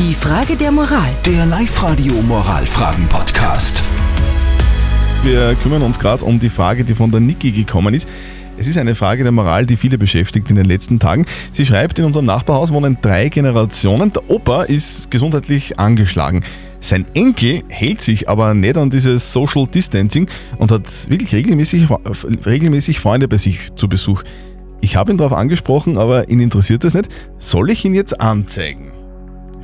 Die Frage der Moral. Der Live-Radio Moralfragen-Podcast. Wir kümmern uns gerade um die Frage, die von der Niki gekommen ist. Es ist eine Frage der Moral, die viele beschäftigt in den letzten Tagen. Sie schreibt, in unserem Nachbarhaus wohnen drei Generationen. Der Opa ist gesundheitlich angeschlagen. Sein Enkel hält sich aber nicht an dieses Social Distancing und hat wirklich regelmäßig, regelmäßig Freunde bei sich zu Besuch. Ich habe ihn darauf angesprochen, aber ihn interessiert das nicht. Soll ich ihn jetzt anzeigen?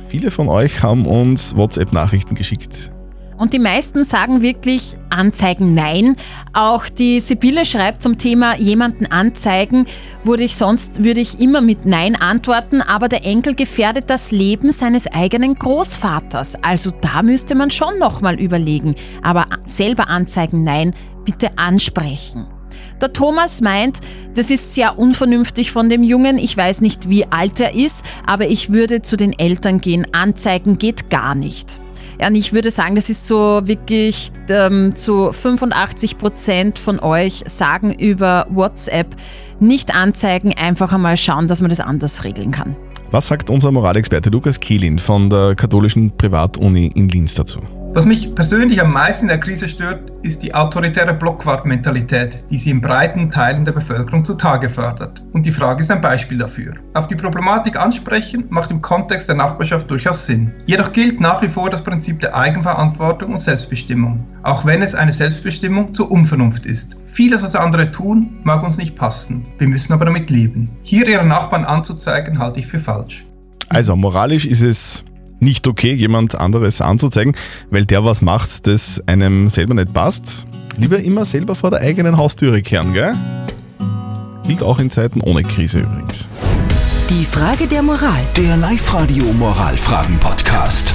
Viele von euch haben uns WhatsApp-Nachrichten geschickt. Und die meisten sagen wirklich Anzeigen nein. Auch die Sibylle schreibt zum Thema jemanden anzeigen, würde ich sonst würde ich immer mit nein antworten, aber der Enkel gefährdet das Leben seines eigenen Großvaters. Also da müsste man schon nochmal überlegen. Aber selber anzeigen nein, bitte ansprechen. Der Thomas meint, das ist sehr unvernünftig von dem Jungen. Ich weiß nicht, wie alt er ist, aber ich würde zu den Eltern gehen. Anzeigen geht gar nicht. Ja, und ich würde sagen, das ist so wirklich ähm, zu 85 Prozent von euch sagen über WhatsApp nicht anzeigen, einfach einmal schauen, dass man das anders regeln kann. Was sagt unser Moralexperte Lukas Kehlin von der katholischen Privatuni in Linz dazu? Was mich persönlich am meisten in der Krise stört, ist die autoritäre Blockwart-Mentalität, die sie in breiten Teilen der Bevölkerung zutage fördert. Und die Frage ist ein Beispiel dafür. Auf die Problematik ansprechen macht im Kontext der Nachbarschaft durchaus Sinn. Jedoch gilt nach wie vor das Prinzip der Eigenverantwortung und Selbstbestimmung, auch wenn es eine Selbstbestimmung zur Unvernunft ist. Vieles, was andere tun, mag uns nicht passen. Wir müssen aber damit leben. Hier ihre Nachbarn anzuzeigen, halte ich für falsch. Also moralisch ist es nicht okay, jemand anderes anzuzeigen, weil der was macht, das einem selber nicht passt. Lieber immer selber vor der eigenen Haustüre kehren, gell? Gilt auch in Zeiten ohne Krise übrigens. Die Frage der Moral. Der Live-Radio Moralfragen-Podcast.